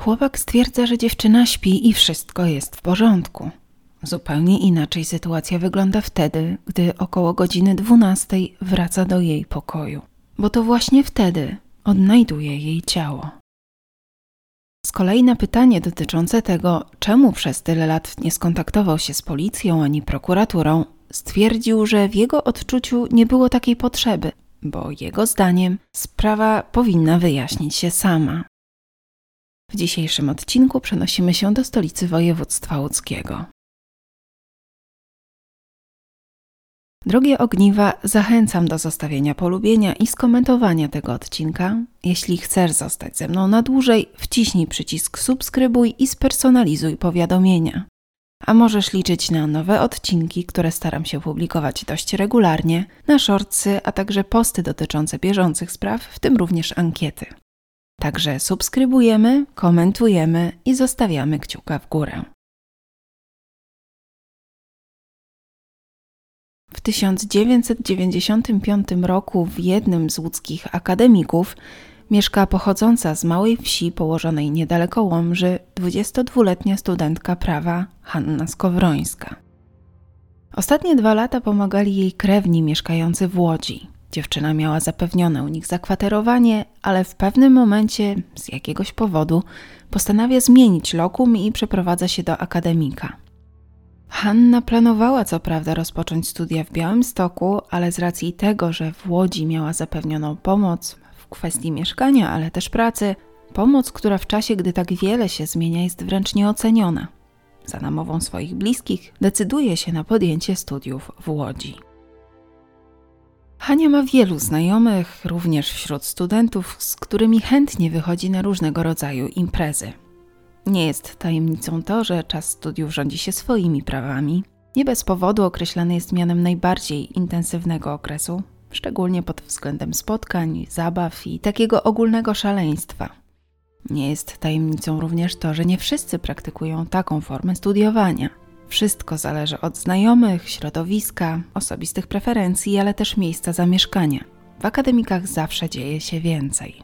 Chłopak stwierdza, że dziewczyna śpi i wszystko jest w porządku. Zupełnie inaczej sytuacja wygląda wtedy, gdy około godziny 12 wraca do jej pokoju, bo to właśnie wtedy odnajduje jej ciało. Z kolei na pytanie dotyczące tego, czemu przez tyle lat nie skontaktował się z policją ani prokuraturą, stwierdził, że w jego odczuciu nie było takiej potrzeby, bo jego zdaniem sprawa powinna wyjaśnić się sama. W dzisiejszym odcinku przenosimy się do stolicy województwa łódzkiego. Drogie ogniwa, zachęcam do zostawienia polubienia i skomentowania tego odcinka. Jeśli chcesz zostać ze mną na dłużej, wciśnij przycisk subskrybuj i spersonalizuj powiadomienia. A możesz liczyć na nowe odcinki, które staram się publikować dość regularnie, na shortsy, a także posty dotyczące bieżących spraw, w tym również ankiety. Także subskrybujemy, komentujemy i zostawiamy kciuka w górę. W 1995 roku w jednym z łódzkich akademików mieszka pochodząca z małej wsi położonej niedaleko Łomży 22-letnia studentka prawa Hanna Skowrońska. Ostatnie dwa lata pomagali jej krewni mieszkający w Łodzi. Dziewczyna miała zapewnione u nich zakwaterowanie, ale w pewnym momencie, z jakiegoś powodu, postanawia zmienić lokum i przeprowadza się do akademika. Hanna planowała co prawda rozpocząć studia w Białymstoku, ale z racji tego, że w Łodzi miała zapewnioną pomoc w kwestii mieszkania, ale też pracy, pomoc, która w czasie, gdy tak wiele się zmienia, jest wręcz nieoceniona. Za namową swoich bliskich decyduje się na podjęcie studiów w Łodzi. Hania ma wielu znajomych, również wśród studentów, z którymi chętnie wychodzi na różnego rodzaju imprezy. Nie jest tajemnicą to, że czas studiów rządzi się swoimi prawami. Nie bez powodu określany jest mianem najbardziej intensywnego okresu, szczególnie pod względem spotkań, zabaw i takiego ogólnego szaleństwa. Nie jest tajemnicą również to, że nie wszyscy praktykują taką formę studiowania. Wszystko zależy od znajomych, środowiska, osobistych preferencji, ale też miejsca zamieszkania. W akademikach zawsze dzieje się więcej.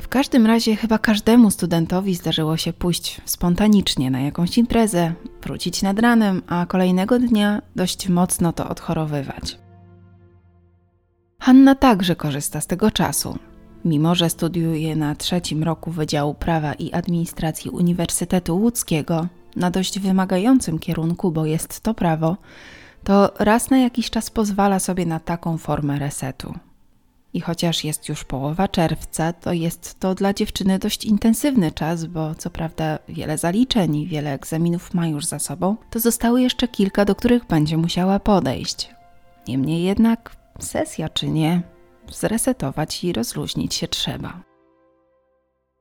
W każdym razie chyba każdemu studentowi zdarzyło się pójść spontanicznie na jakąś imprezę, wrócić nad ranem, a kolejnego dnia dość mocno to odchorowywać. Hanna także korzysta z tego czasu. Mimo, że studiuje na trzecim roku Wydziału Prawa i Administracji Uniwersytetu Łódzkiego, na dość wymagającym kierunku, bo jest to prawo, to raz na jakiś czas pozwala sobie na taką formę resetu. I chociaż jest już połowa czerwca, to jest to dla dziewczyny dość intensywny czas, bo co prawda wiele zaliczeń i wiele egzaminów ma już za sobą, to zostały jeszcze kilka, do których będzie musiała podejść. Niemniej jednak, sesja czy nie, zresetować i rozluźnić się trzeba.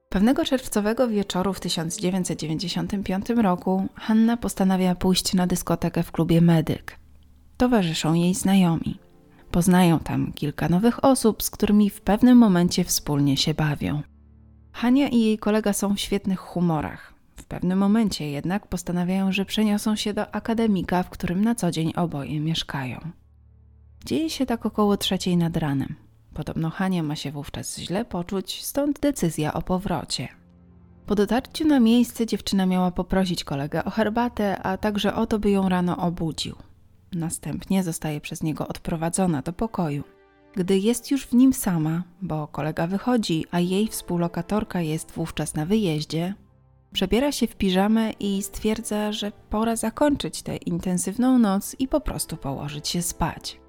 Pewnego czerwcowego wieczoru w 1995 roku Hanna postanawia pójść na dyskotekę w klubie Medyk. Towarzyszą jej znajomi. Poznają tam kilka nowych osób, z którymi w pewnym momencie wspólnie się bawią. Hania i jej kolega są w świetnych humorach. W pewnym momencie jednak postanawiają, że przeniosą się do akademika, w którym na co dzień oboje mieszkają. Dzieje się tak około trzeciej nad ranem. Podobno Hania ma się wówczas źle poczuć, stąd decyzja o powrocie. Po dotarciu na miejsce dziewczyna miała poprosić kolegę o herbatę, a także o to, by ją rano obudził. Następnie zostaje przez niego odprowadzona do pokoju. Gdy jest już w nim sama, bo kolega wychodzi, a jej współlokatorka jest wówczas na wyjeździe, przebiera się w piżamę i stwierdza, że pora zakończyć tę intensywną noc i po prostu położyć się spać.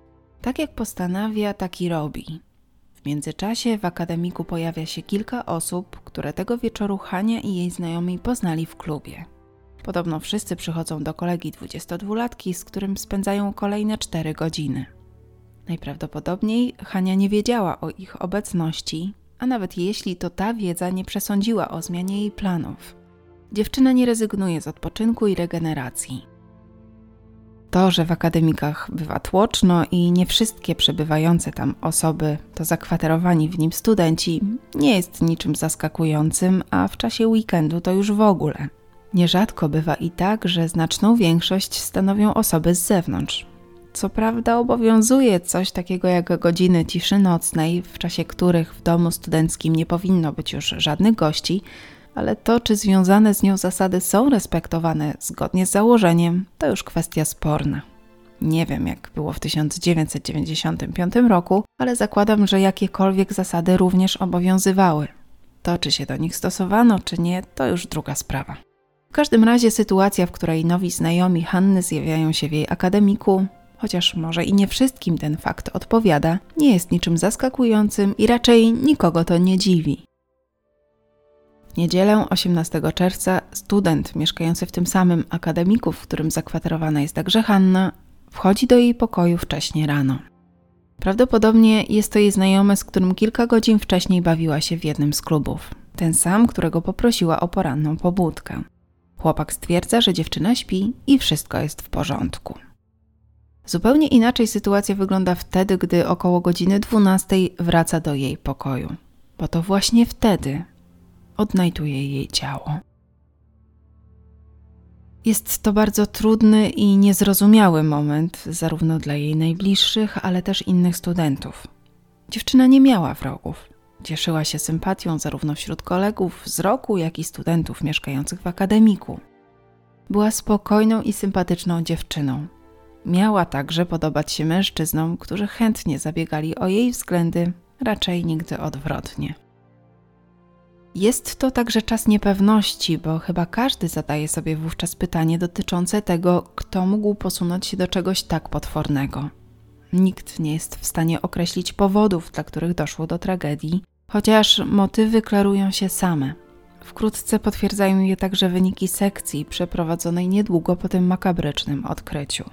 Tak jak postanawia, tak i robi. W międzyczasie w akademiku pojawia się kilka osób, które tego wieczoru Hania i jej znajomi poznali w klubie. Podobno wszyscy przychodzą do kolegi 22-latki, z którym spędzają kolejne 4 godziny. Najprawdopodobniej Hania nie wiedziała o ich obecności, a nawet jeśli to ta wiedza nie przesądziła o zmianie jej planów. Dziewczyna nie rezygnuje z odpoczynku i regeneracji. To, że w akademikach bywa tłoczno i nie wszystkie przebywające tam osoby to zakwaterowani w nim studenci, nie jest niczym zaskakującym, a w czasie weekendu to już w ogóle. Nierzadko bywa i tak, że znaczną większość stanowią osoby z zewnątrz. Co prawda obowiązuje coś takiego jak godziny ciszy nocnej, w czasie których w domu studenckim nie powinno być już żadnych gości, ale to, czy związane z nią zasady są respektowane zgodnie z założeniem, to już kwestia sporna. Nie wiem, jak było w 1995 roku, ale zakładam, że jakiekolwiek zasady również obowiązywały. To, czy się do nich stosowano, czy nie, to już druga sprawa. W każdym razie sytuacja, w której nowi znajomi Hanny zjawiają się w jej akademiku, chociaż może i nie wszystkim ten fakt odpowiada, nie jest niczym zaskakującym i raczej nikogo to nie dziwi. Niedzielę 18 czerwca student mieszkający w tym samym akademiku, w którym zakwaterowana jest także Hanna, wchodzi do jej pokoju wcześnie rano. Prawdopodobnie jest to jej znajomy, z którym kilka godzin wcześniej bawiła się w jednym z klubów. Ten sam, którego poprosiła o poranną pobudkę. Chłopak stwierdza, że dziewczyna śpi i wszystko jest w porządku. Zupełnie inaczej sytuacja wygląda wtedy, gdy około godziny 12 wraca do jej pokoju, bo to właśnie wtedy odnajduje jej ciało. Jest to bardzo trudny i niezrozumiały moment, zarówno dla jej najbliższych, ale też innych studentów. Dziewczyna nie miała wrogów. Cieszyła się sympatią zarówno wśród kolegów z roku, jak i studentów mieszkających w akademiku. Była spokojną i sympatyczną dziewczyną. Miała także podobać się mężczyznom, którzy chętnie zabiegali o jej względy, raczej nigdy odwrotnie. Jest to także czas niepewności, bo chyba każdy zadaje sobie wówczas pytanie dotyczące tego, kto mógł posunąć się do czegoś tak potwornego. Nikt nie jest w stanie określić powodów, dla których doszło do tragedii, chociaż motywy klarują się same. Wkrótce potwierdzają je także wyniki sekcji przeprowadzonej niedługo po tym makabrycznym odkryciu.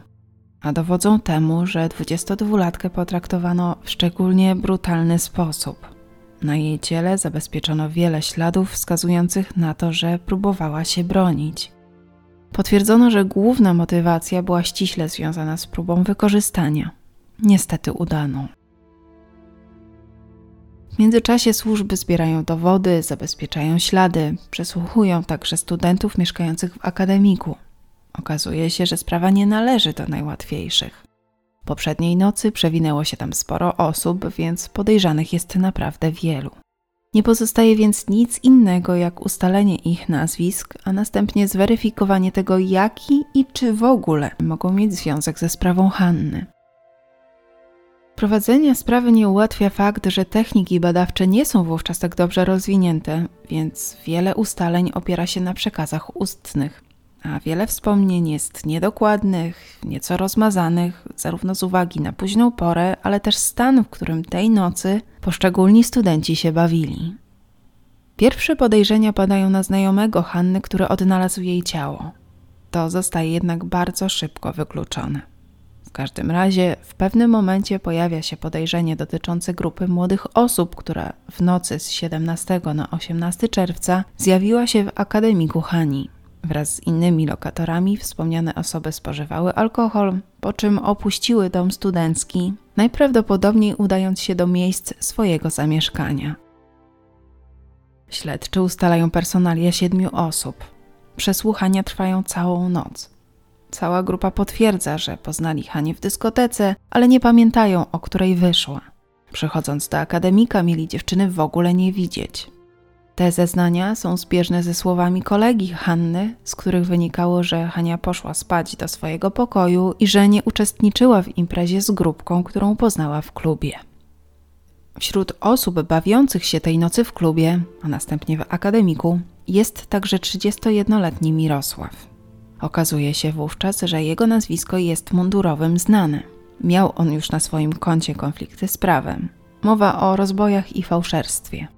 A dowodzą temu, że 22-latkę potraktowano w szczególnie brutalny sposób – na jej ciele zabezpieczono wiele śladów wskazujących na to, że próbowała się bronić. Potwierdzono, że główna motywacja była ściśle związana z próbą wykorzystania, niestety udaną. W międzyczasie służby zbierają dowody, zabezpieczają ślady, przesłuchują także studentów mieszkających w akademiku. Okazuje się, że sprawa nie należy do najłatwiejszych. Poprzedniej nocy przewinęło się tam sporo osób, więc podejrzanych jest naprawdę wielu. Nie pozostaje więc nic innego jak ustalenie ich nazwisk, a następnie zweryfikowanie tego, jaki i czy w ogóle mogą mieć związek ze sprawą Hanny. Prowadzenia sprawy nie ułatwia fakt, że techniki badawcze nie są wówczas tak dobrze rozwinięte, więc wiele ustaleń opiera się na przekazach ustnych a wiele wspomnień jest niedokładnych, nieco rozmazanych, zarówno z uwagi na późną porę, ale też stan, w którym tej nocy poszczególni studenci się bawili. Pierwsze podejrzenia padają na znajomego Hanny, który odnalazł jej ciało. To zostaje jednak bardzo szybko wykluczone. W każdym razie w pewnym momencie pojawia się podejrzenie dotyczące grupy młodych osób, która w nocy z 17 na 18 czerwca zjawiła się w akademiku Hani. Wraz z innymi lokatorami wspomniane osoby spożywały alkohol, po czym opuściły dom studencki, najprawdopodobniej udając się do miejsc swojego zamieszkania. Śledczy ustalają personalia siedmiu osób. Przesłuchania trwają całą noc. Cała grupa potwierdza, że poznali Hanie w dyskotece, ale nie pamiętają, o której wyszła. Przychodząc do akademika, mieli dziewczyny w ogóle nie widzieć. Te zeznania są zbieżne ze słowami kolegi Hanny, z których wynikało, że Hania poszła spać do swojego pokoju i że nie uczestniczyła w imprezie z grupką, którą poznała w klubie. Wśród osób bawiących się tej nocy w klubie, a następnie w akademiku, jest także 31-letni Mirosław. Okazuje się wówczas, że jego nazwisko jest mundurowym znane. Miał on już na swoim koncie konflikty z prawem. Mowa o rozbojach i fałszerstwie.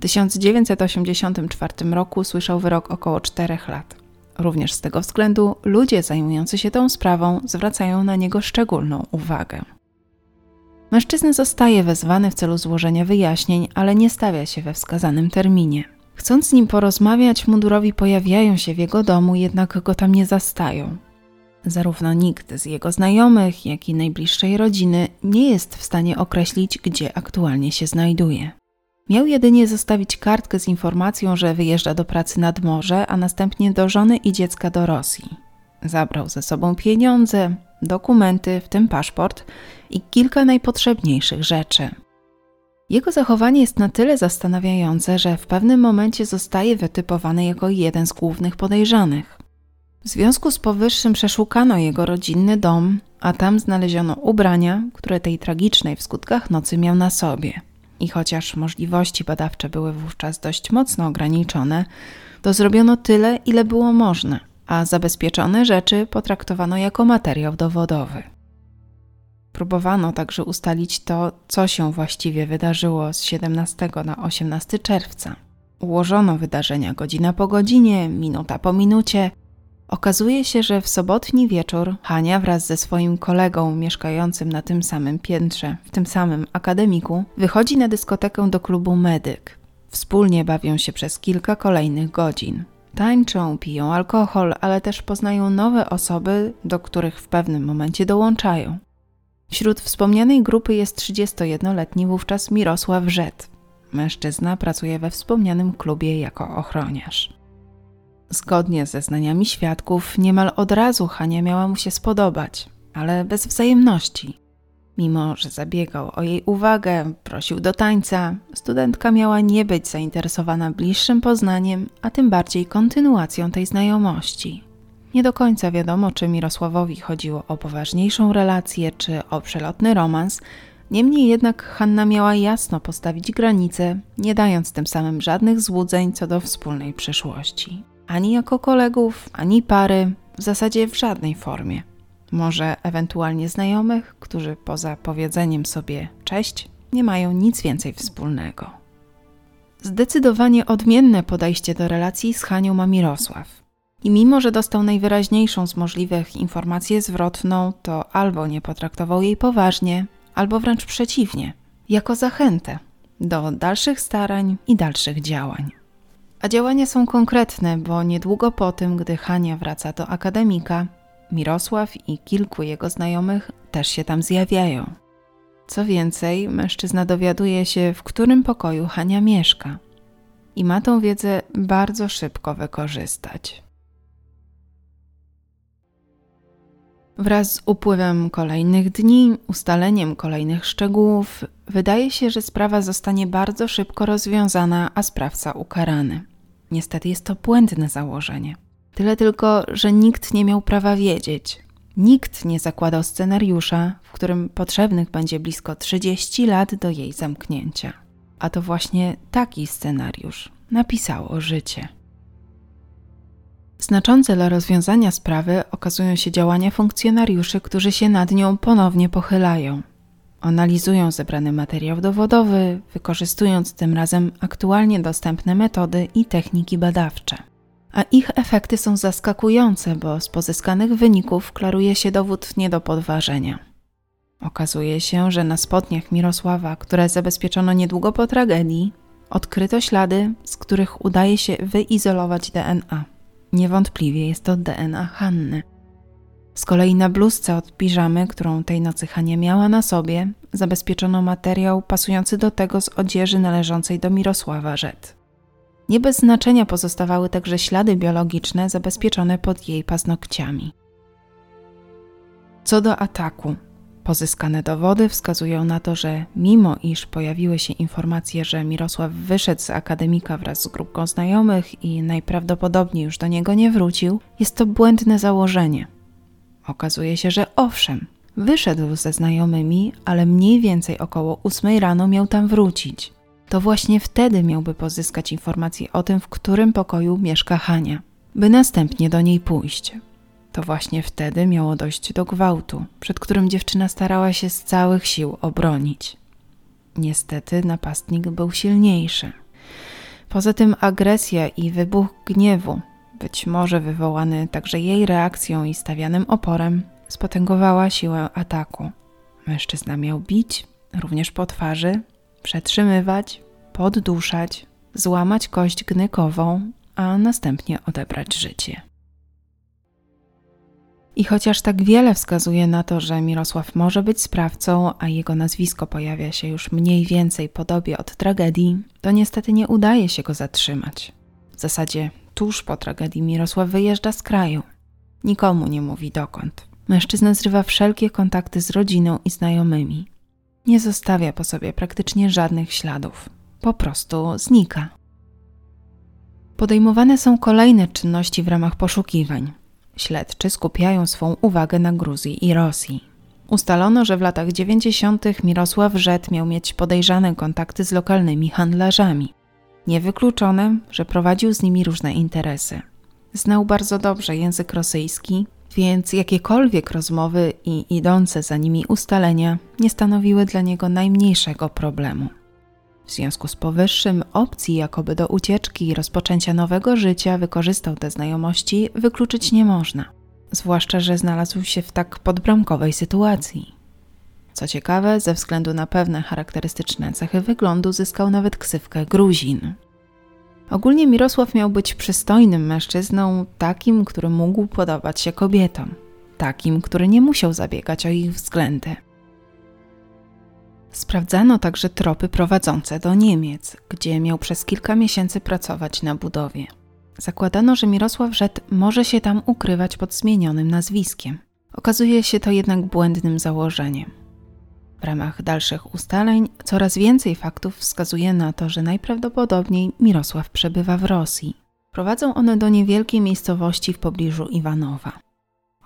W 1984 roku słyszał wyrok około 4 lat. Również z tego względu ludzie zajmujący się tą sprawą zwracają na niego szczególną uwagę. Mężczyzna zostaje wezwany w celu złożenia wyjaśnień, ale nie stawia się we wskazanym terminie. Chcąc z nim porozmawiać, mundurowi pojawiają się w jego domu, jednak go tam nie zastają. Zarówno nikt z jego znajomych, jak i najbliższej rodziny nie jest w stanie określić, gdzie aktualnie się znajduje. Miał jedynie zostawić kartkę z informacją, że wyjeżdża do pracy nad morze, a następnie do żony i dziecka do Rosji. Zabrał ze sobą pieniądze, dokumenty, w tym paszport i kilka najpotrzebniejszych rzeczy. Jego zachowanie jest na tyle zastanawiające, że w pewnym momencie zostaje wytypowany jako jeden z głównych podejrzanych. W związku z powyższym przeszukano jego rodzinny dom, a tam znaleziono ubrania, które tej tragicznej w skutkach nocy miał na sobie. I chociaż możliwości badawcze były wówczas dość mocno ograniczone, to zrobiono tyle, ile było można, a zabezpieczone rzeczy potraktowano jako materiał dowodowy. Próbowano także ustalić to, co się właściwie wydarzyło z 17 na 18 czerwca. Ułożono wydarzenia godzina po godzinie, minuta po minucie. Okazuje się, że w sobotni wieczór Hania wraz ze swoim kolegą mieszkającym na tym samym piętrze, w tym samym akademiku, wychodzi na dyskotekę do klubu Medyk. Wspólnie bawią się przez kilka kolejnych godzin. Tańczą, piją alkohol, ale też poznają nowe osoby, do których w pewnym momencie dołączają. Wśród wspomnianej grupy jest 31-letni wówczas Mirosław Rzet. Mężczyzna pracuje we wspomnianym klubie jako ochroniarz. Zgodnie ze znaniami świadków, niemal od razu Hania miała mu się spodobać, ale bez wzajemności. Mimo, że zabiegał o jej uwagę, prosił do tańca, studentka miała nie być zainteresowana bliższym poznaniem, a tym bardziej kontynuacją tej znajomości. Nie do końca wiadomo, czy Mirosławowi chodziło o poważniejszą relację, czy o przelotny romans. Niemniej jednak Hanna miała jasno postawić granice, nie dając tym samym żadnych złudzeń co do wspólnej przyszłości. Ani jako kolegów, ani pary, w zasadzie w żadnej formie. Może ewentualnie znajomych, którzy poza powiedzeniem sobie cześć nie mają nic więcej wspólnego. Zdecydowanie odmienne podejście do relacji z Hanią ma Mirosław. I mimo, że dostał najwyraźniejszą z możliwych informację zwrotną, to albo nie potraktował jej poważnie, albo wręcz przeciwnie, jako zachętę do dalszych starań i dalszych działań. A działania są konkretne, bo niedługo po tym, gdy Hania wraca do akademika, Mirosław i kilku jego znajomych też się tam zjawiają. Co więcej, mężczyzna dowiaduje się, w którym pokoju Hania mieszka i ma tą wiedzę bardzo szybko wykorzystać. Wraz z upływem kolejnych dni, ustaleniem kolejnych szczegółów, wydaje się, że sprawa zostanie bardzo szybko rozwiązana, a sprawca ukarany. Niestety jest to błędne założenie. Tyle tylko, że nikt nie miał prawa wiedzieć. Nikt nie zakładał scenariusza, w którym potrzebnych będzie blisko 30 lat do jej zamknięcia. A to właśnie taki scenariusz napisało życie. Znaczące dla rozwiązania sprawy okazują się działania funkcjonariuszy, którzy się nad nią ponownie pochylają. Analizują zebrany materiał dowodowy, wykorzystując tym razem aktualnie dostępne metody i techniki badawcze. A ich efekty są zaskakujące, bo z pozyskanych wyników klaruje się dowód nie do podważenia. Okazuje się, że na spodniach Mirosława, które zabezpieczono niedługo po tragedii, odkryto ślady, z których udaje się wyizolować DNA. Niewątpliwie jest to DNA Hanny. Z kolei na bluzce od piżamy, którą tej nocy Hania miała na sobie, zabezpieczono materiał pasujący do tego z odzieży należącej do Mirosława Rzet. Nie bez znaczenia pozostawały także ślady biologiczne zabezpieczone pod jej paznokciami. Co do ataku, Pozyskane dowody wskazują na to, że mimo iż pojawiły się informacje, że Mirosław wyszedł z akademika wraz z grupką znajomych i najprawdopodobniej już do niego nie wrócił, jest to błędne założenie. Okazuje się, że owszem, wyszedł ze znajomymi, ale mniej więcej około 8 rano miał tam wrócić. To właśnie wtedy miałby pozyskać informacje o tym, w którym pokoju mieszka Hania, by następnie do niej pójść. To właśnie wtedy miało dojść do gwałtu, przed którym dziewczyna starała się z całych sił obronić. Niestety napastnik był silniejszy. Poza tym agresja i wybuch gniewu, być może wywołany także jej reakcją i stawianym oporem, spotęgowała siłę ataku. Mężczyzna miał bić, również po twarzy, przetrzymywać, podduszać, złamać kość gnykową, a następnie odebrać życie. I chociaż tak wiele wskazuje na to, że Mirosław może być sprawcą, a jego nazwisko pojawia się już mniej więcej podobie od tragedii, to niestety nie udaje się go zatrzymać. W zasadzie tuż po tragedii Mirosław wyjeżdża z kraju. Nikomu nie mówi dokąd. Mężczyzna zrywa wszelkie kontakty z rodziną i znajomymi. nie zostawia po sobie praktycznie żadnych śladów. Po prostu znika. Podejmowane są kolejne czynności w ramach poszukiwań. Śledczy skupiają swą uwagę na Gruzji i Rosji. Ustalono, że w latach 90. Mirosław Rzet miał mieć podejrzane kontakty z lokalnymi handlarzami. Niewykluczone, że prowadził z nimi różne interesy. Znał bardzo dobrze język rosyjski, więc jakiekolwiek rozmowy i idące za nimi ustalenia nie stanowiły dla niego najmniejszego problemu. W związku z powyższym opcji jakoby do ucieczki i rozpoczęcia nowego życia wykorzystał te znajomości wykluczyć nie można, zwłaszcza że znalazł się w tak podbramkowej sytuacji. Co ciekawe, ze względu na pewne charakterystyczne cechy wyglądu zyskał nawet ksywkę Gruzin. Ogólnie Mirosław miał być przystojnym mężczyzną, takim, który mógł podobać się kobietom, takim, który nie musiał zabiegać o ich względy. Sprawdzano także tropy prowadzące do Niemiec, gdzie miał przez kilka miesięcy pracować na budowie. Zakładano, że Mirosław Rzet może się tam ukrywać pod zmienionym nazwiskiem. Okazuje się to jednak błędnym założeniem. W ramach dalszych ustaleń coraz więcej faktów wskazuje na to, że najprawdopodobniej Mirosław przebywa w Rosji. Prowadzą one do niewielkiej miejscowości w pobliżu Iwanowa.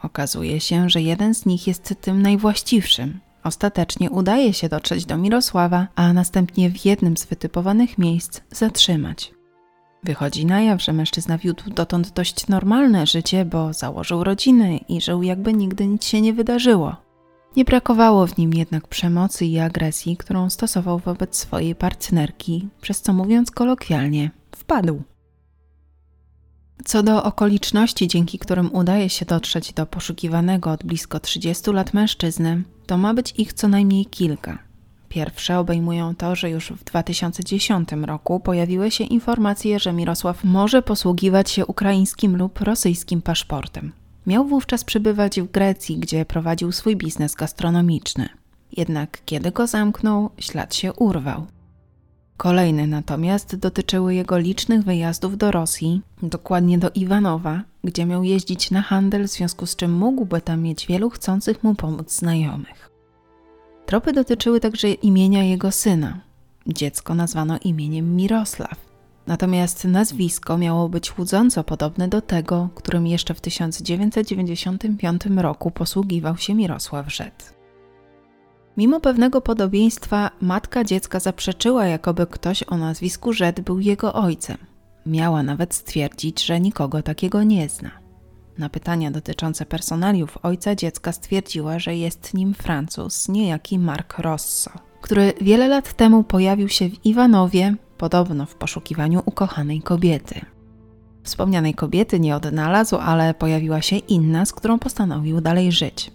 Okazuje się, że jeden z nich jest tym najwłaściwszym. Ostatecznie udaje się dotrzeć do Mirosława, a następnie w jednym z wytypowanych miejsc zatrzymać. Wychodzi na jaw, że mężczyzna wiódł dotąd dość normalne życie, bo założył rodzinę i żył jakby nigdy nic się nie wydarzyło. Nie brakowało w nim jednak przemocy i agresji, którą stosował wobec swojej partnerki, przez co mówiąc kolokwialnie, wpadł. Co do okoliczności, dzięki którym udaje się dotrzeć do poszukiwanego od blisko 30 lat mężczyzny, to ma być ich co najmniej kilka. Pierwsze obejmują to, że już w 2010 roku pojawiły się informacje, że Mirosław może posługiwać się ukraińskim lub rosyjskim paszportem. Miał wówczas przebywać w Grecji, gdzie prowadził swój biznes gastronomiczny. Jednak kiedy go zamknął, ślad się urwał. Kolejne natomiast dotyczyły jego licznych wyjazdów do Rosji, dokładnie do Iwanowa, gdzie miał jeździć na handel, w związku z czym mógłby tam mieć wielu chcących mu pomóc znajomych. Tropy dotyczyły także imienia jego syna. Dziecko nazwano imieniem Mirosław. Natomiast nazwisko miało być łudząco podobne do tego, którym jeszcze w 1995 roku posługiwał się Mirosław Rzet. Mimo pewnego podobieństwa, matka dziecka zaprzeczyła, jakoby ktoś o nazwisku Rzet był jego ojcem. Miała nawet stwierdzić, że nikogo takiego nie zna. Na pytania dotyczące personaliów ojca dziecka stwierdziła, że jest nim Francuz, niejaki Mark Rosso, który wiele lat temu pojawił się w Iwanowie, podobno w poszukiwaniu ukochanej kobiety. Wspomnianej kobiety nie odnalazł, ale pojawiła się inna, z którą postanowił dalej żyć.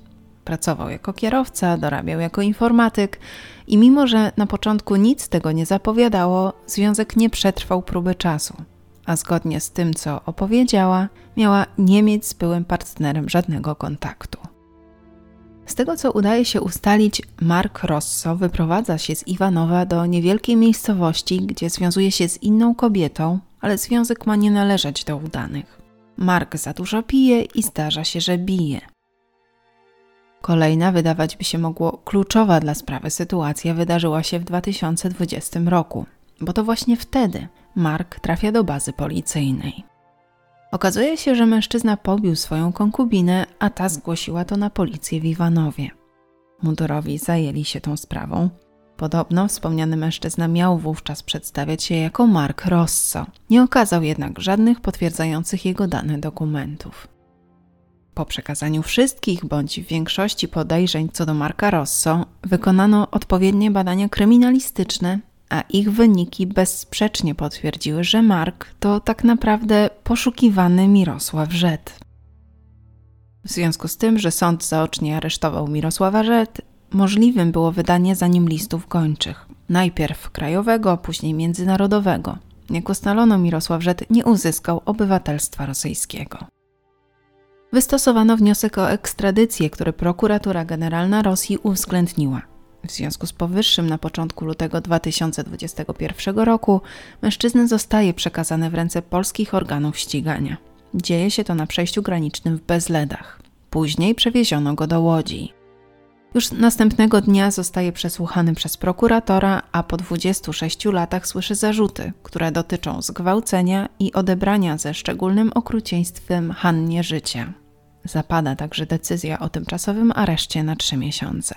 Pracował jako kierowca, dorabiał jako informatyk i mimo, że na początku nic tego nie zapowiadało, związek nie przetrwał próby czasu. A zgodnie z tym, co opowiedziała, miała nie mieć z byłym partnerem żadnego kontaktu. Z tego co udaje się ustalić, Mark Rosso wyprowadza się z Iwanowa do niewielkiej miejscowości, gdzie związuje się z inną kobietą, ale związek ma nie należeć do udanych. Mark za dużo pije i zdarza się, że bije. Kolejna, wydawać by się mogło kluczowa dla sprawy sytuacja wydarzyła się w 2020 roku, bo to właśnie wtedy Mark trafia do bazy policyjnej. Okazuje się, że mężczyzna pobił swoją konkubinę, a ta zgłosiła to na policję w Iwanowie. Mundurowi zajęli się tą sprawą. Podobno wspomniany mężczyzna miał wówczas przedstawiać się jako Mark Rosso. Nie okazał jednak żadnych potwierdzających jego dane dokumentów. Po przekazaniu wszystkich bądź większości podejrzeń co do Marka Rosso, wykonano odpowiednie badania kryminalistyczne a ich wyniki bezsprzecznie potwierdziły, że Mark to tak naprawdę poszukiwany Mirosław Rzet. W związku z tym, że sąd zaocznie aresztował Mirosława Rzet, możliwym było wydanie za nim listów gończych. Najpierw krajowego, później międzynarodowego. Jak ustalono, Mirosław Rzet nie uzyskał obywatelstwa rosyjskiego. Wystosowano wniosek o ekstradycję, który prokuratura generalna Rosji uwzględniła. W związku z powyższym na początku lutego 2021 roku mężczyzna zostaje przekazany w ręce polskich organów ścigania. Dzieje się to na przejściu granicznym w Bezledach. Później przewieziono go do Łodzi. Już następnego dnia zostaje przesłuchany przez prokuratora, a po 26 latach słyszy zarzuty, które dotyczą zgwałcenia i odebrania ze szczególnym okrucieństwem Hannie życia. Zapada także decyzja o tymczasowym areszcie na trzy miesiące.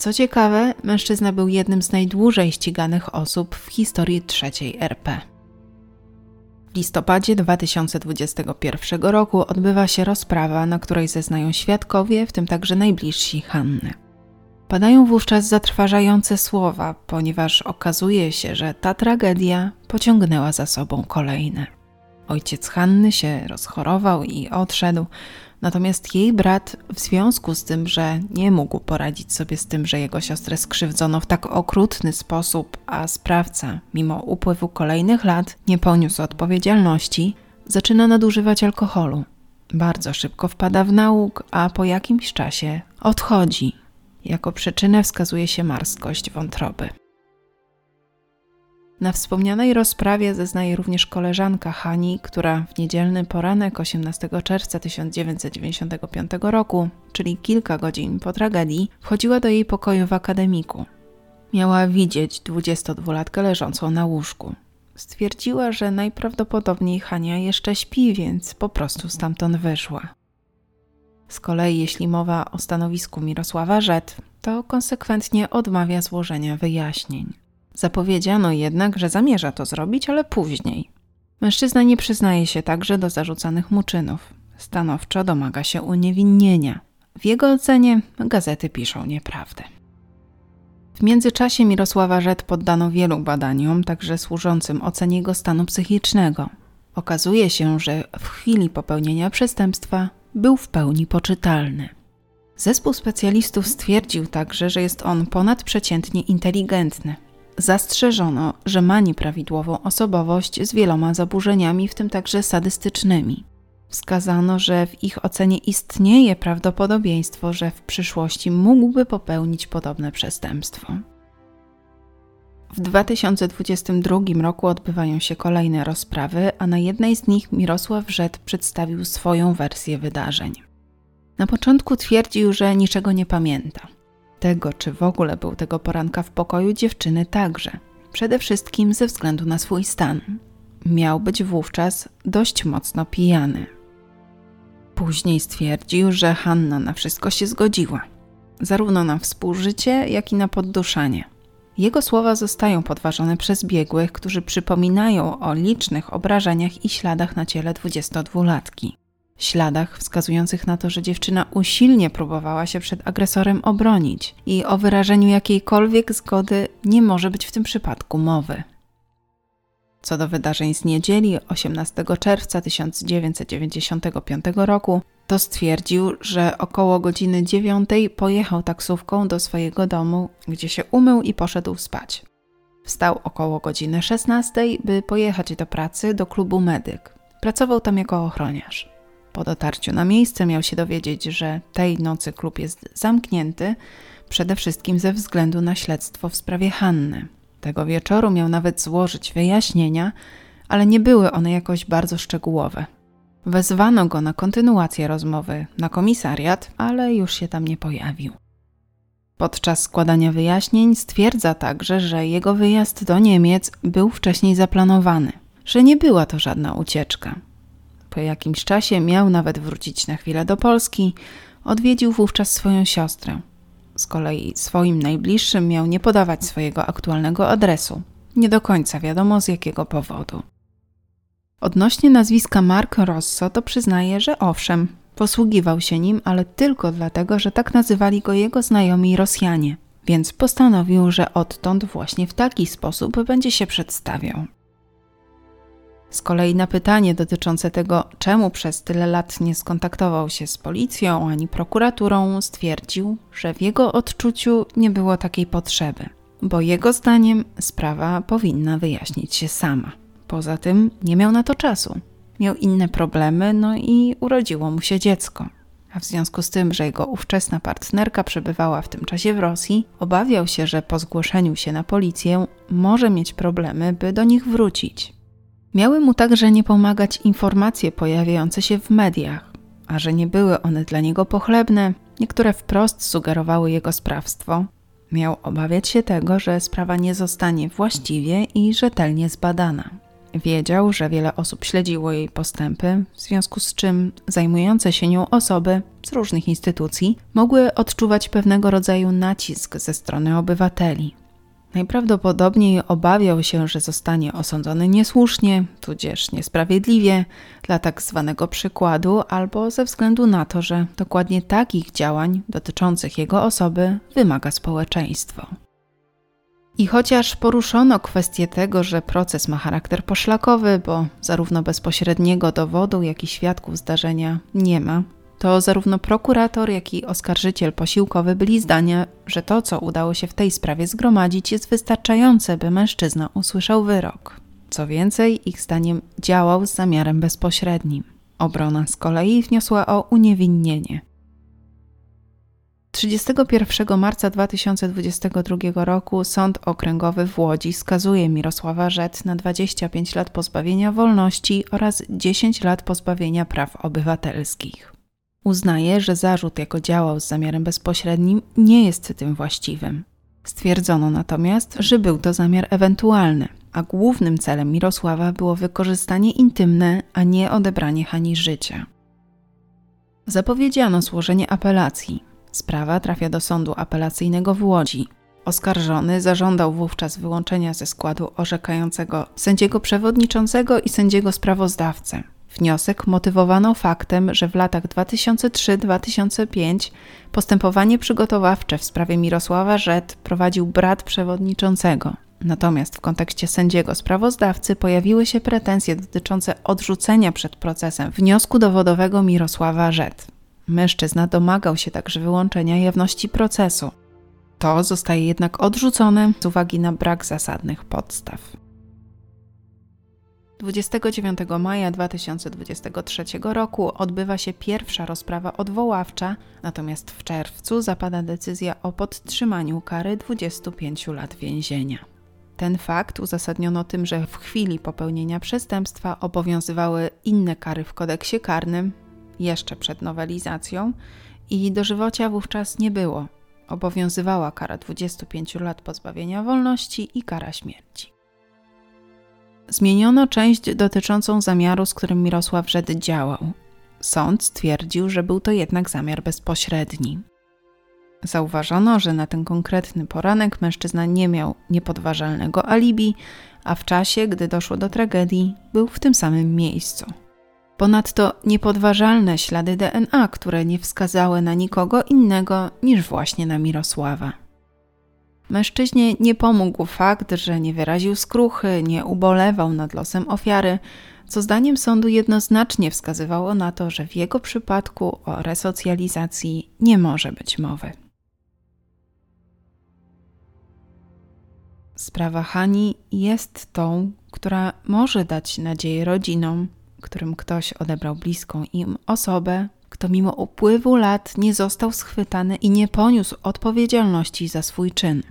Co ciekawe, mężczyzna był jednym z najdłużej ściganych osób w historii III RP. W listopadzie 2021 roku odbywa się rozprawa, na której zeznają świadkowie, w tym także najbliżsi Hanny. Padają wówczas zatrważające słowa, ponieważ okazuje się, że ta tragedia pociągnęła za sobą kolejne. Ojciec Hanny się rozchorował i odszedł, Natomiast jej brat, w związku z tym, że nie mógł poradzić sobie z tym, że jego siostrę skrzywdzono w tak okrutny sposób, a sprawca, mimo upływu kolejnych lat, nie poniósł odpowiedzialności, zaczyna nadużywać alkoholu. Bardzo szybko wpada w nauk, a po jakimś czasie odchodzi. Jako przyczynę wskazuje się marskość wątroby. Na wspomnianej rozprawie zeznaje również koleżanka Hani, która w niedzielny poranek 18 czerwca 1995 roku, czyli kilka godzin po tragedii, wchodziła do jej pokoju w akademiku. Miała widzieć 22-latkę leżącą na łóżku. Stwierdziła, że najprawdopodobniej Hania jeszcze śpi, więc po prostu stamtąd wyszła. Z kolei, jeśli mowa o stanowisku Mirosława Rzet, to konsekwentnie odmawia złożenia wyjaśnień. Zapowiedziano jednak, że zamierza to zrobić, ale później. Mężczyzna nie przyznaje się także do zarzucanych mu czynów. Stanowczo domaga się uniewinnienia. W jego ocenie gazety piszą nieprawdę. W międzyczasie Mirosława Rzet poddano wielu badaniom, także służącym ocenie jego stanu psychicznego. Okazuje się, że w chwili popełnienia przestępstwa był w pełni poczytalny. Zespół specjalistów stwierdził także, że jest on ponadprzeciętnie inteligentny, Zastrzeżono, że ma nieprawidłową osobowość z wieloma zaburzeniami, w tym także sadystycznymi. Wskazano, że w ich ocenie istnieje prawdopodobieństwo, że w przyszłości mógłby popełnić podobne przestępstwo. W 2022 roku odbywają się kolejne rozprawy, a na jednej z nich Mirosław Rzet przedstawił swoją wersję wydarzeń. Na początku twierdził, że niczego nie pamięta tego, czy w ogóle był tego poranka w pokoju dziewczyny także. Przede wszystkim ze względu na swój stan. Miał być wówczas dość mocno pijany. Później stwierdził, że Hanna na wszystko się zgodziła, zarówno na współżycie, jak i na podduszanie. Jego słowa zostają podważone przez biegłych, którzy przypominają o licznych obrażeniach i śladach na ciele 22-latki śladach wskazujących na to, że dziewczyna usilnie próbowała się przed agresorem obronić i o wyrażeniu jakiejkolwiek zgody nie może być w tym przypadku mowy. Co do wydarzeń z niedzieli 18 czerwca 1995 roku, to stwierdził, że około godziny 9 pojechał taksówką do swojego domu, gdzie się umył i poszedł spać. Wstał około godziny 16, by pojechać do pracy do klubu Medyk. Pracował tam jako ochroniarz. Po dotarciu na miejsce miał się dowiedzieć, że tej nocy klub jest zamknięty, przede wszystkim ze względu na śledztwo w sprawie Hanny. Tego wieczoru miał nawet złożyć wyjaśnienia, ale nie były one jakoś bardzo szczegółowe. Wezwano go na kontynuację rozmowy na komisariat, ale już się tam nie pojawił. Podczas składania wyjaśnień stwierdza także, że jego wyjazd do Niemiec był wcześniej zaplanowany, że nie była to żadna ucieczka, po jakimś czasie miał nawet wrócić na chwilę do Polski, odwiedził wówczas swoją siostrę. Z kolei swoim najbliższym miał nie podawać swojego aktualnego adresu. Nie do końca wiadomo z jakiego powodu. Odnośnie nazwiska Mark Rosso to przyznaje, że owszem, posługiwał się nim, ale tylko dlatego, że tak nazywali go jego znajomi Rosjanie, więc postanowił, że odtąd właśnie w taki sposób będzie się przedstawiał. Z kolei na pytanie dotyczące tego, czemu przez tyle lat nie skontaktował się z policją ani prokuraturą, stwierdził, że w jego odczuciu nie było takiej potrzeby, bo jego zdaniem sprawa powinna wyjaśnić się sama. Poza tym nie miał na to czasu. Miał inne problemy, no i urodziło mu się dziecko. A w związku z tym, że jego ówczesna partnerka przebywała w tym czasie w Rosji, obawiał się, że po zgłoszeniu się na policję może mieć problemy, by do nich wrócić. Miały mu także nie pomagać informacje pojawiające się w mediach, a że nie były one dla niego pochlebne, niektóre wprost sugerowały jego sprawstwo, miał obawiać się tego, że sprawa nie zostanie właściwie i rzetelnie zbadana. Wiedział, że wiele osób śledziło jej postępy, w związku z czym zajmujące się nią osoby z różnych instytucji mogły odczuwać pewnego rodzaju nacisk ze strony obywateli. Najprawdopodobniej obawiał się, że zostanie osądzony niesłusznie, tudzież niesprawiedliwie, dla tak zwanego przykładu, albo ze względu na to, że dokładnie takich działań dotyczących jego osoby wymaga społeczeństwo. I chociaż poruszono kwestię tego, że proces ma charakter poszlakowy, bo zarówno bezpośredniego dowodu, jak i świadków zdarzenia nie ma, to zarówno prokurator, jak i oskarżyciel posiłkowy byli zdania, że to, co udało się w tej sprawie zgromadzić, jest wystarczające, by mężczyzna usłyszał wyrok. Co więcej, ich zdaniem działał z zamiarem bezpośrednim. Obrona z kolei wniosła o uniewinnienie. 31 marca 2022 roku Sąd Okręgowy w Łodzi skazuje Mirosława Rzet na 25 lat pozbawienia wolności oraz 10 lat pozbawienia praw obywatelskich. Uznaje, że zarzut, jako działał z zamiarem bezpośrednim, nie jest tym właściwym. Stwierdzono natomiast, że był to zamiar ewentualny, a głównym celem Mirosława było wykorzystanie intymne, a nie odebranie Hani życia. Zapowiedziano złożenie apelacji. Sprawa trafia do sądu apelacyjnego w Łodzi. Oskarżony zażądał wówczas wyłączenia ze składu orzekającego sędziego przewodniczącego i sędziego sprawozdawcę. Wniosek motywowano faktem, że w latach 2003-2005 postępowanie przygotowawcze w sprawie Mirosława Rzet prowadził brat przewodniczącego. Natomiast w kontekście sędziego sprawozdawcy pojawiły się pretensje dotyczące odrzucenia przed procesem wniosku dowodowego Mirosława Rzet. Mężczyzna domagał się także wyłączenia jawności procesu. To zostaje jednak odrzucone z uwagi na brak zasadnych podstaw. 29 maja 2023 roku odbywa się pierwsza rozprawa odwoławcza, natomiast w czerwcu zapada decyzja o podtrzymaniu kary 25 lat więzienia. Ten fakt uzasadniono tym, że w chwili popełnienia przestępstwa obowiązywały inne kary w kodeksie karnym, jeszcze przed nowelizacją, i dożywocia wówczas nie było. Obowiązywała kara 25 lat pozbawienia wolności i kara śmierci. Zmieniono część dotyczącą zamiaru, z którym Mirosław Rzed działał. Sąd stwierdził, że był to jednak zamiar bezpośredni. Zauważono, że na ten konkretny poranek mężczyzna nie miał niepodważalnego alibi, a w czasie, gdy doszło do tragedii, był w tym samym miejscu. Ponadto niepodważalne ślady DNA, które nie wskazały na nikogo innego niż właśnie na Mirosława. Mężczyźnie nie pomógł fakt, że nie wyraził skruchy, nie ubolewał nad losem ofiary, co zdaniem sądu jednoznacznie wskazywało na to, że w jego przypadku o resocjalizacji nie może być mowy. Sprawa Hani jest tą, która może dać nadzieję rodzinom, którym ktoś odebrał bliską im osobę, kto mimo upływu lat nie został schwytany i nie poniósł odpowiedzialności za swój czyn.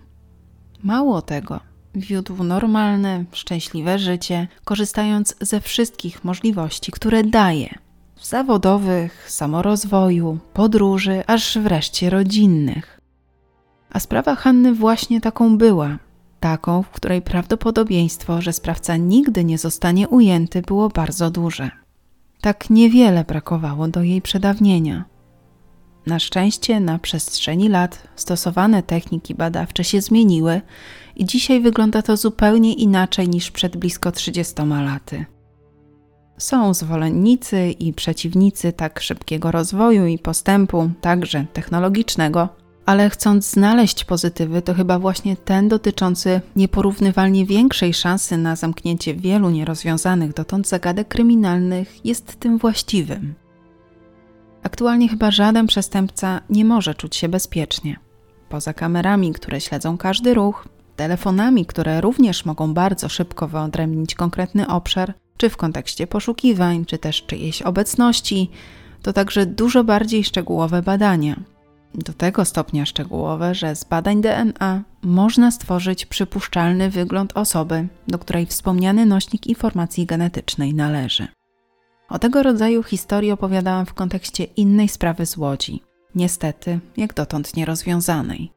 Mało tego, wiódł normalne, szczęśliwe życie, korzystając ze wszystkich możliwości, które daje zawodowych, samorozwoju, podróży, aż wreszcie rodzinnych. A sprawa Hanny właśnie taką była. Taką, w której prawdopodobieństwo, że sprawca nigdy nie zostanie ujęty, było bardzo duże. Tak niewiele brakowało do jej przedawnienia. Na szczęście na przestrzeni lat stosowane techniki badawcze się zmieniły i dzisiaj wygląda to zupełnie inaczej niż przed blisko 30 laty. Są zwolennicy i przeciwnicy tak szybkiego rozwoju i postępu, także technologicznego, ale chcąc znaleźć pozytywy, to chyba właśnie ten dotyczący nieporównywalnie większej szansy na zamknięcie wielu nierozwiązanych dotąd zagadek kryminalnych jest tym właściwym. Aktualnie chyba żaden przestępca nie może czuć się bezpiecznie. Poza kamerami, które śledzą każdy ruch, telefonami, które również mogą bardzo szybko wyodrębnić konkretny obszar, czy w kontekście poszukiwań, czy też czyjejś obecności, to także dużo bardziej szczegółowe badania. Do tego stopnia szczegółowe, że z badań DNA można stworzyć przypuszczalny wygląd osoby, do której wspomniany nośnik informacji genetycznej należy. O tego rodzaju historii opowiadałam w kontekście innej sprawy z Łodzi, niestety jak dotąd nierozwiązanej.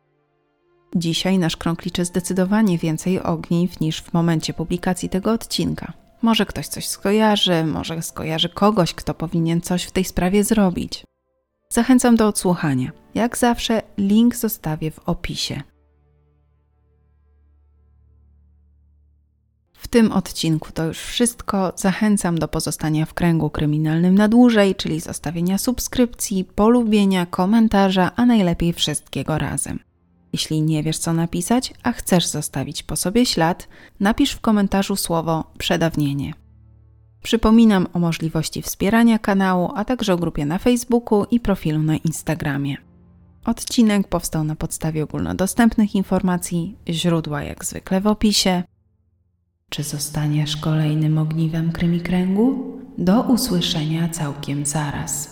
Dzisiaj nasz krąg liczy zdecydowanie więcej ogniw niż w momencie publikacji tego odcinka. Może ktoś coś skojarzy, może skojarzy kogoś, kto powinien coś w tej sprawie zrobić. Zachęcam do odsłuchania. Jak zawsze, link zostawię w opisie. W tym odcinku to już wszystko. Zachęcam do pozostania w kręgu kryminalnym na dłużej, czyli zostawienia subskrypcji, polubienia, komentarza, a najlepiej wszystkiego razem. Jeśli nie wiesz, co napisać, a chcesz zostawić po sobie ślad, napisz w komentarzu słowo przedawnienie. Przypominam o możliwości wspierania kanału, a także o grupie na Facebooku i profilu na Instagramie. Odcinek powstał na podstawie ogólnodostępnych informacji, źródła jak zwykle w opisie. Czy zostaniesz kolejnym ogniwem Krymikręgu? Do usłyszenia całkiem zaraz.